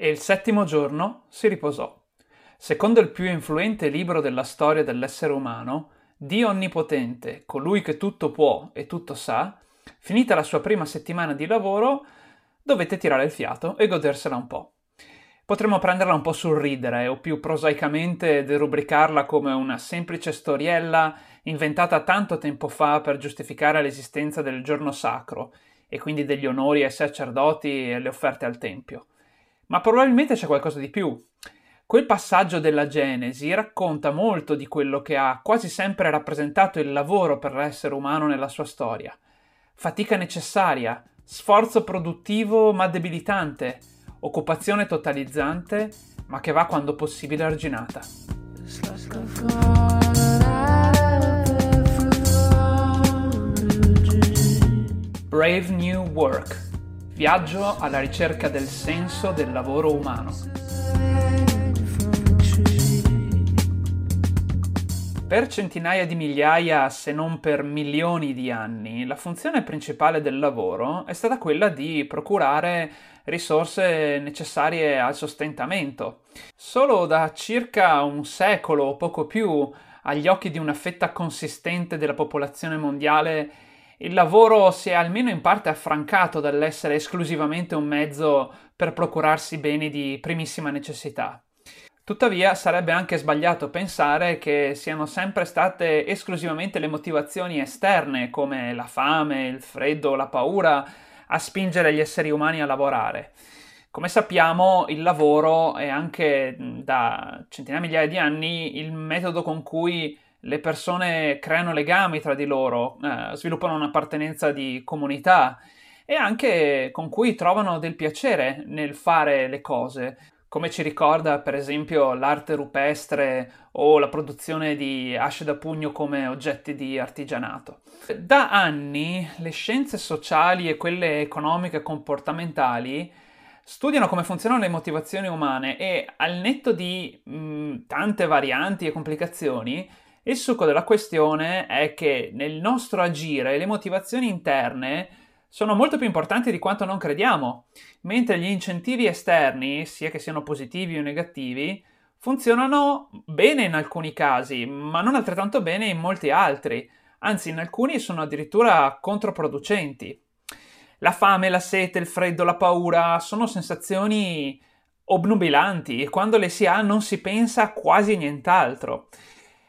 e il settimo giorno si riposò. Secondo il più influente libro della storia dell'essere umano, Dio Onnipotente, colui che tutto può e tutto sa, finita la sua prima settimana di lavoro, dovette tirare il fiato e godersela un po'. Potremmo prenderla un po' sul ridere o più prosaicamente derubricarla come una semplice storiella inventata tanto tempo fa per giustificare l'esistenza del giorno sacro e quindi degli onori ai sacerdoti e le offerte al tempio. Ma probabilmente c'è qualcosa di più. Quel passaggio della Genesi racconta molto di quello che ha quasi sempre rappresentato il lavoro per l'essere umano nella sua storia. Fatica necessaria, sforzo produttivo ma debilitante, occupazione totalizzante ma che va quando possibile arginata. Brave New Work Viaggio alla ricerca del senso del lavoro umano. Per centinaia di migliaia, se non per milioni di anni, la funzione principale del lavoro è stata quella di procurare risorse necessarie al sostentamento. Solo da circa un secolo o poco più, agli occhi di una fetta consistente della popolazione mondiale, il lavoro si è almeno in parte affrancato dall'essere esclusivamente un mezzo per procurarsi beni di primissima necessità. Tuttavia sarebbe anche sbagliato pensare che siano sempre state esclusivamente le motivazioni esterne, come la fame, il freddo, la paura, a spingere gli esseri umani a lavorare. Come sappiamo, il lavoro è anche da centinaia di migliaia di anni il metodo con cui le persone creano legami tra di loro, eh, sviluppano un'appartenenza di comunità e anche con cui trovano del piacere nel fare le cose, come ci ricorda per esempio l'arte rupestre o la produzione di asce da pugno come oggetti di artigianato. Da anni le scienze sociali e quelle economiche e comportamentali studiano come funzionano le motivazioni umane e al netto di mh, tante varianti e complicazioni, il succo della questione è che nel nostro agire le motivazioni interne sono molto più importanti di quanto non crediamo, mentre gli incentivi esterni, sia che siano positivi o negativi, funzionano bene in alcuni casi, ma non altrettanto bene in molti altri, anzi in alcuni sono addirittura controproducenti. La fame, la sete, il freddo, la paura sono sensazioni obnubilanti e quando le si ha non si pensa quasi nient'altro.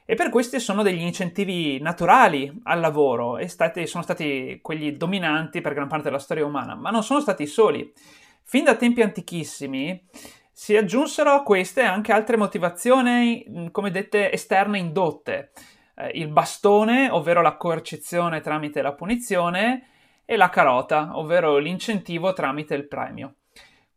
E per questi sono degli incentivi naturali al lavoro e stati, sono stati quelli dominanti per gran parte della storia umana, ma non sono stati soli. Fin da tempi antichissimi si aggiunsero a queste anche altre motivazioni, come dette, esterne indotte. Eh, il bastone, ovvero la coercizione tramite la punizione, e la carota, ovvero l'incentivo tramite il premio.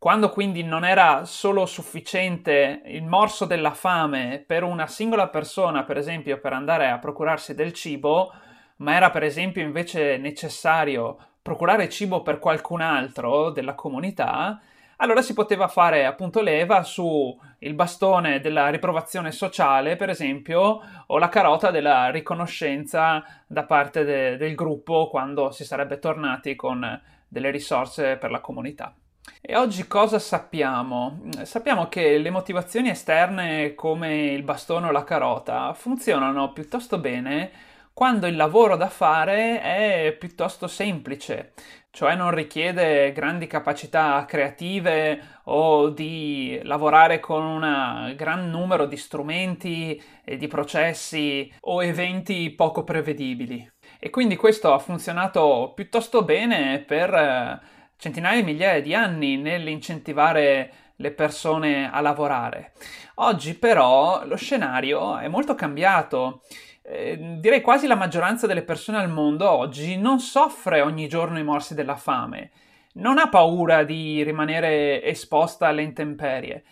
Quando quindi non era solo sufficiente il morso della fame per una singola persona, per esempio, per andare a procurarsi del cibo, ma era per esempio invece necessario procurare cibo per qualcun altro della comunità, allora si poteva fare appunto leva su il bastone della riprovazione sociale, per esempio, o la carota della riconoscenza da parte de- del gruppo quando si sarebbe tornati con delle risorse per la comunità. E oggi cosa sappiamo? Sappiamo che le motivazioni esterne come il bastone o la carota funzionano piuttosto bene quando il lavoro da fare è piuttosto semplice, cioè non richiede grandi capacità creative o di lavorare con un gran numero di strumenti e di processi o eventi poco prevedibili. E quindi questo ha funzionato piuttosto bene per centinaia di migliaia di anni nell'incentivare le persone a lavorare. Oggi però lo scenario è molto cambiato. Eh, direi quasi la maggioranza delle persone al mondo oggi non soffre ogni giorno i morsi della fame, non ha paura di rimanere esposta alle intemperie.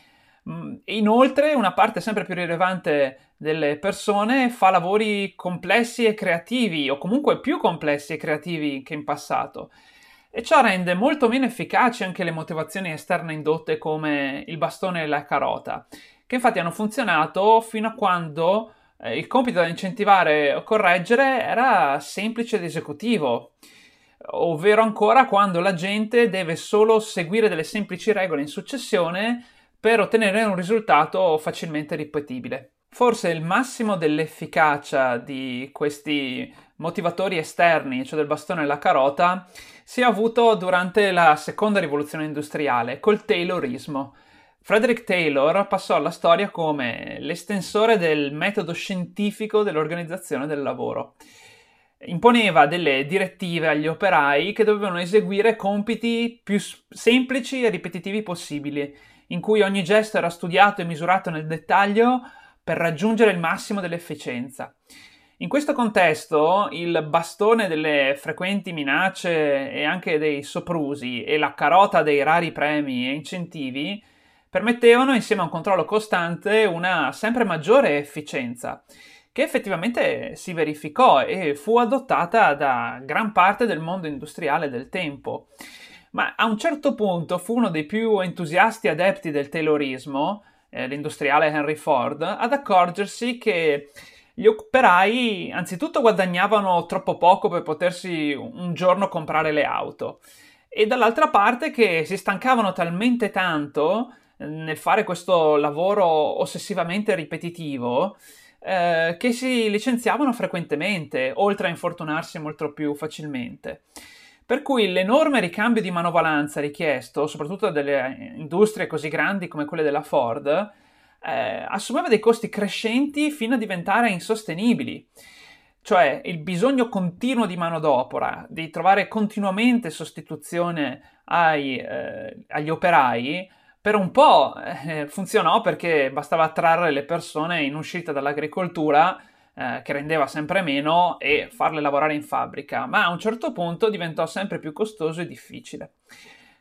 Mm, inoltre, una parte sempre più rilevante delle persone fa lavori complessi e creativi, o comunque più complessi e creativi che in passato. E ciò rende molto meno efficaci anche le motivazioni esterne indotte come il bastone e la carota, che infatti hanno funzionato fino a quando eh, il compito da incentivare o correggere era semplice ed esecutivo. ovvero ancora quando la gente deve solo seguire delle semplici regole in successione per ottenere un risultato facilmente ripetibile. Forse il massimo dell'efficacia di questi motivatori esterni, cioè del bastone e la carota, si è avuto durante la seconda rivoluzione industriale, col Taylorismo. Frederick Taylor passò alla storia come l'estensore del metodo scientifico dell'organizzazione del lavoro. Imponeva delle direttive agli operai che dovevano eseguire compiti più semplici e ripetitivi possibili, in cui ogni gesto era studiato e misurato nel dettaglio per raggiungere il massimo dell'efficienza. In questo contesto, il bastone delle frequenti minacce e anche dei soprusi e la carota dei rari premi e incentivi permettevano, insieme a un controllo costante, una sempre maggiore efficienza, che effettivamente si verificò e fu adottata da gran parte del mondo industriale del tempo. Ma a un certo punto fu uno dei più entusiasti adepti del Taylorismo, eh, l'industriale Henry Ford, ad accorgersi che gli operai anzitutto guadagnavano troppo poco per potersi un giorno comprare le auto e dall'altra parte che si stancavano talmente tanto eh, nel fare questo lavoro ossessivamente ripetitivo eh, che si licenziavano frequentemente, oltre a infortunarsi molto più facilmente. Per cui l'enorme ricambio di manovalanza richiesto, soprattutto dalle industrie così grandi come quelle della Ford, eh, assumeva dei costi crescenti fino a diventare insostenibili. Cioè il bisogno continuo di manodopera, di trovare continuamente sostituzione ai, eh, agli operai, per un po' eh, funzionò perché bastava attrarre le persone in uscita dall'agricoltura, eh, che rendeva sempre meno, e farle lavorare in fabbrica, ma a un certo punto diventò sempre più costoso e difficile.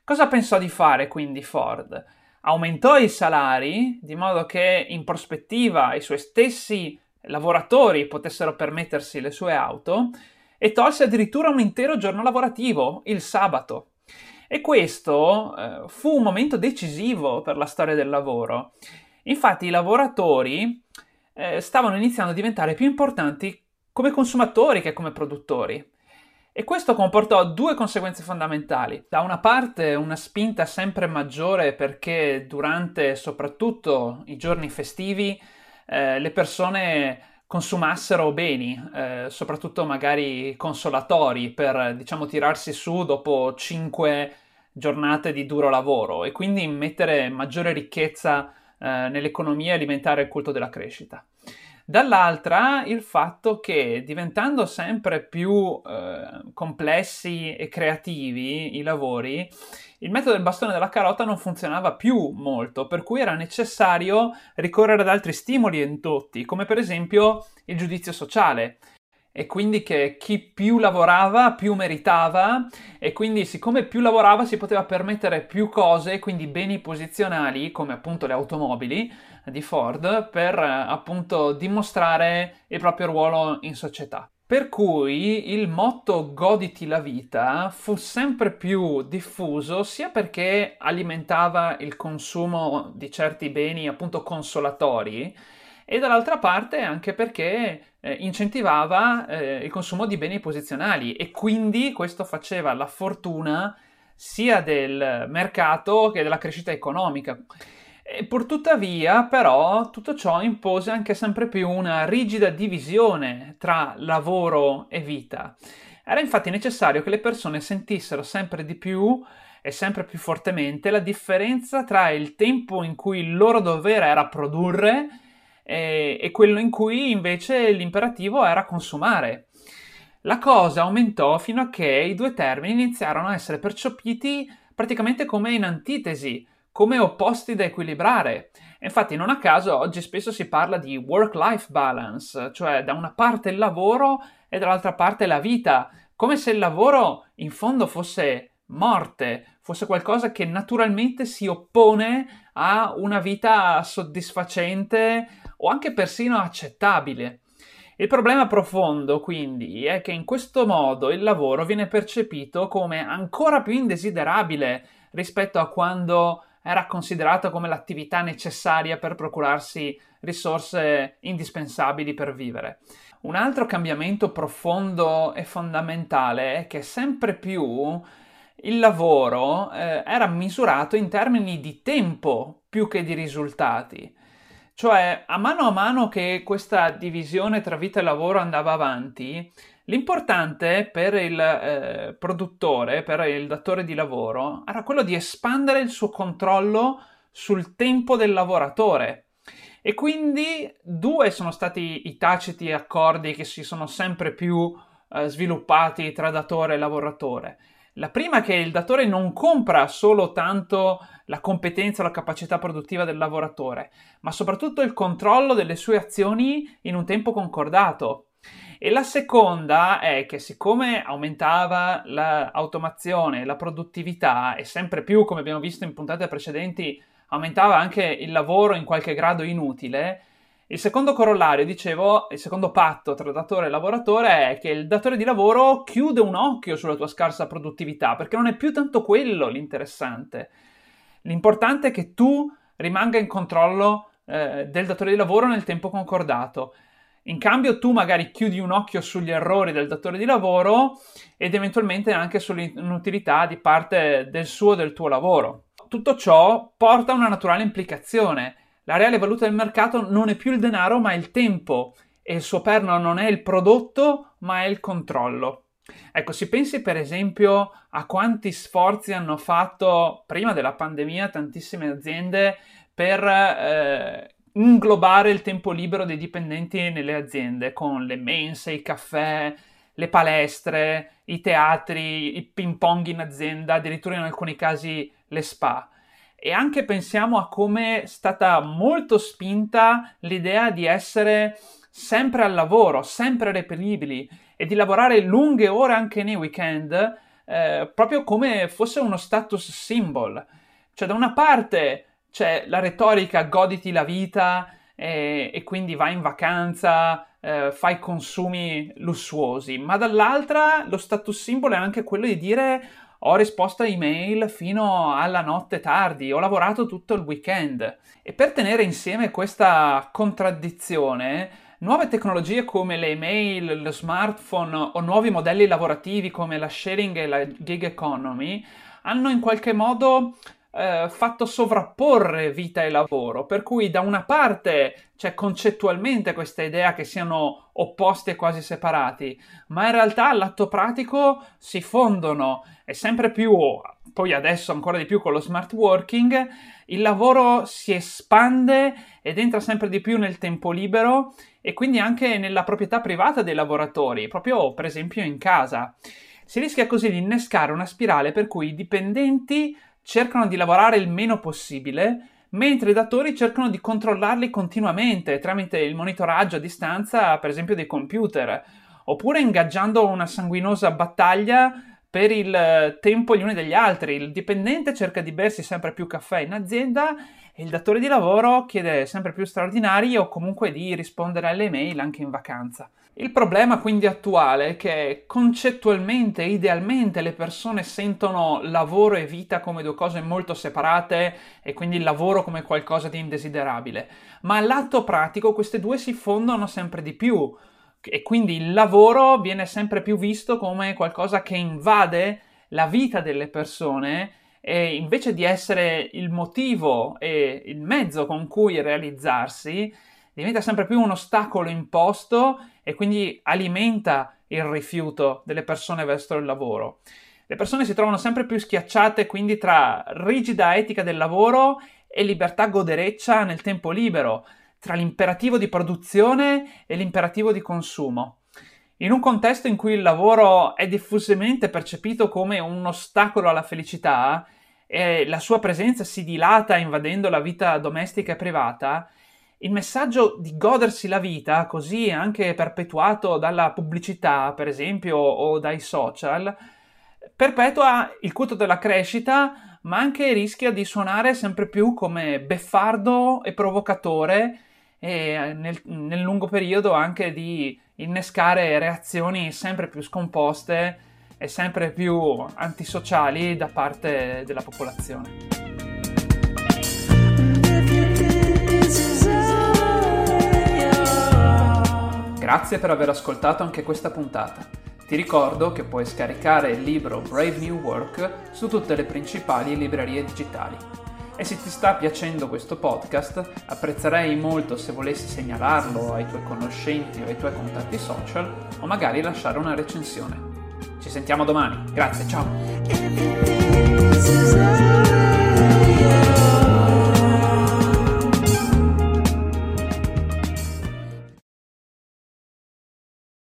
Cosa pensò di fare quindi Ford? aumentò i salari di modo che in prospettiva i suoi stessi lavoratori potessero permettersi le sue auto e tolse addirittura un intero giorno lavorativo, il sabato. E questo eh, fu un momento decisivo per la storia del lavoro. Infatti i lavoratori eh, stavano iniziando a diventare più importanti come consumatori che come produttori. E questo comportò due conseguenze fondamentali. Da una parte una spinta sempre maggiore perché durante soprattutto i giorni festivi eh, le persone consumassero beni, eh, soprattutto magari consolatori per diciamo tirarsi su dopo cinque giornate di duro lavoro e quindi mettere maggiore ricchezza eh, nell'economia e alimentare il culto della crescita. Dall'altra il fatto che diventando sempre più eh, complessi e creativi i lavori, il metodo del bastone della carota non funzionava più molto, per cui era necessario ricorrere ad altri stimoli indotti, come per esempio il giudizio sociale e quindi che chi più lavorava più meritava e quindi siccome più lavorava si poteva permettere più cose, quindi beni posizionali come appunto le automobili di Ford per appunto dimostrare il proprio ruolo in società. Per cui il motto goditi la vita fu sempre più diffuso sia perché alimentava il consumo di certi beni appunto consolatori e dall'altra parte anche perché eh, incentivava eh, il consumo di beni posizionali e quindi questo faceva la fortuna sia del mercato che della crescita economica. E purtuttavia, però, tutto ciò impose anche sempre più una rigida divisione tra lavoro e vita. Era infatti necessario che le persone sentissero sempre di più e sempre più fortemente la differenza tra il tempo in cui il loro dovere era produrre e, e quello in cui invece l'imperativo era consumare. La cosa aumentò fino a che i due termini iniziarono a essere percepiti praticamente come in antitesi, come opposti da equilibrare. Infatti, non a caso oggi spesso si parla di work-life balance, cioè da una parte il lavoro e dall'altra parte la vita, come se il lavoro in fondo fosse morte, fosse qualcosa che naturalmente si oppone a una vita soddisfacente o anche persino accettabile. Il problema profondo, quindi, è che in questo modo il lavoro viene percepito come ancora più indesiderabile rispetto a quando era considerata come l'attività necessaria per procurarsi risorse indispensabili per vivere. Un altro cambiamento profondo e fondamentale è che sempre più il lavoro eh, era misurato in termini di tempo più che di risultati. Cioè, a mano a mano che questa divisione tra vita e lavoro andava avanti, l'importante per il eh, produttore, per il datore di lavoro, era quello di espandere il suo controllo sul tempo del lavoratore. E quindi due sono stati i taciti accordi che si sono sempre più eh, sviluppati tra datore e lavoratore. La prima è che il datore non compra solo tanto la competenza o la capacità produttiva del lavoratore, ma soprattutto il controllo delle sue azioni in un tempo concordato. E la seconda è che siccome aumentava l'automazione, la produttività e sempre più, come abbiamo visto in puntate precedenti, aumentava anche il lavoro in qualche grado inutile, il secondo corollario, dicevo, il secondo patto tra datore e lavoratore è che il datore di lavoro chiude un occhio sulla tua scarsa produttività, perché non è più tanto quello l'interessante. L'importante è che tu rimanga in controllo eh, del datore di lavoro nel tempo concordato. In cambio, tu magari chiudi un occhio sugli errori del datore di lavoro ed eventualmente anche sull'inutilità di parte del suo o del tuo lavoro. Tutto ciò porta a una naturale implicazione la reale valuta del mercato non è più il denaro, ma il tempo e il suo perno non è il prodotto, ma è il controllo. Ecco, si pensi per esempio a quanti sforzi hanno fatto prima della pandemia tantissime aziende per eh, inglobare il tempo libero dei dipendenti nelle aziende con le mense, i caffè, le palestre, i teatri, i ping pong in azienda, addirittura in alcuni casi le spa e anche pensiamo a come è stata molto spinta l'idea di essere sempre al lavoro, sempre reperibili e di lavorare lunghe ore anche nei weekend, eh, proprio come fosse uno status symbol. Cioè, da una parte c'è la retorica goditi la vita e, e quindi vai in vacanza, eh, fai consumi lussuosi, ma dall'altra lo status symbol è anche quello di dire ho risposto a email fino alla notte tardi, ho lavorato tutto il weekend. E per tenere insieme questa contraddizione, nuove tecnologie come le email, lo smartphone o nuovi modelli lavorativi come la sharing e la gig economy hanno in qualche modo eh, fatto sovrapporre vita e lavoro, per cui da una parte c'è concettualmente questa idea che siano opposti e quasi separati, ma in realtà all'atto pratico si fondono e sempre più, poi adesso ancora di più con lo smart working, il lavoro si espande ed entra sempre di più nel tempo libero e quindi anche nella proprietà privata dei lavoratori, proprio per esempio in casa. Si rischia così di innescare una spirale per cui i dipendenti cercano di lavorare il meno possibile, mentre i datori cercano di controllarli continuamente tramite il monitoraggio a distanza, per esempio, dei computer, oppure ingaggiando una sanguinosa battaglia per il tempo gli uni degli altri. Il dipendente cerca di bersi sempre più caffè in azienda e il datore di lavoro chiede sempre più straordinari o comunque di rispondere alle email anche in vacanza. Il problema quindi attuale è che concettualmente, idealmente, le persone sentono lavoro e vita come due cose molto separate e quindi il lavoro come qualcosa di indesiderabile, ma all'atto pratico queste due si fondono sempre di più e quindi il lavoro viene sempre più visto come qualcosa che invade la vita delle persone e invece di essere il motivo e il mezzo con cui realizzarsi, diventa sempre più un ostacolo imposto e quindi alimenta il rifiuto delle persone verso il lavoro. Le persone si trovano sempre più schiacciate quindi tra rigida etica del lavoro e libertà godereccia nel tempo libero, tra l'imperativo di produzione e l'imperativo di consumo. In un contesto in cui il lavoro è diffusamente percepito come un ostacolo alla felicità e la sua presenza si dilata invadendo la vita domestica e privata, il messaggio di godersi la vita, così anche perpetuato dalla pubblicità, per esempio, o dai social, perpetua il culto della crescita, ma anche rischia di suonare sempre più come beffardo e provocatore e nel, nel lungo periodo anche di innescare reazioni sempre più scomposte e sempre più antisociali da parte della popolazione. Grazie per aver ascoltato anche questa puntata. Ti ricordo che puoi scaricare il libro Brave New Work su tutte le principali librerie digitali. E se ti sta piacendo questo podcast, apprezzerei molto se volessi segnalarlo ai tuoi conoscenti o ai tuoi contatti social o magari lasciare una recensione. Ci sentiamo domani. Grazie, ciao.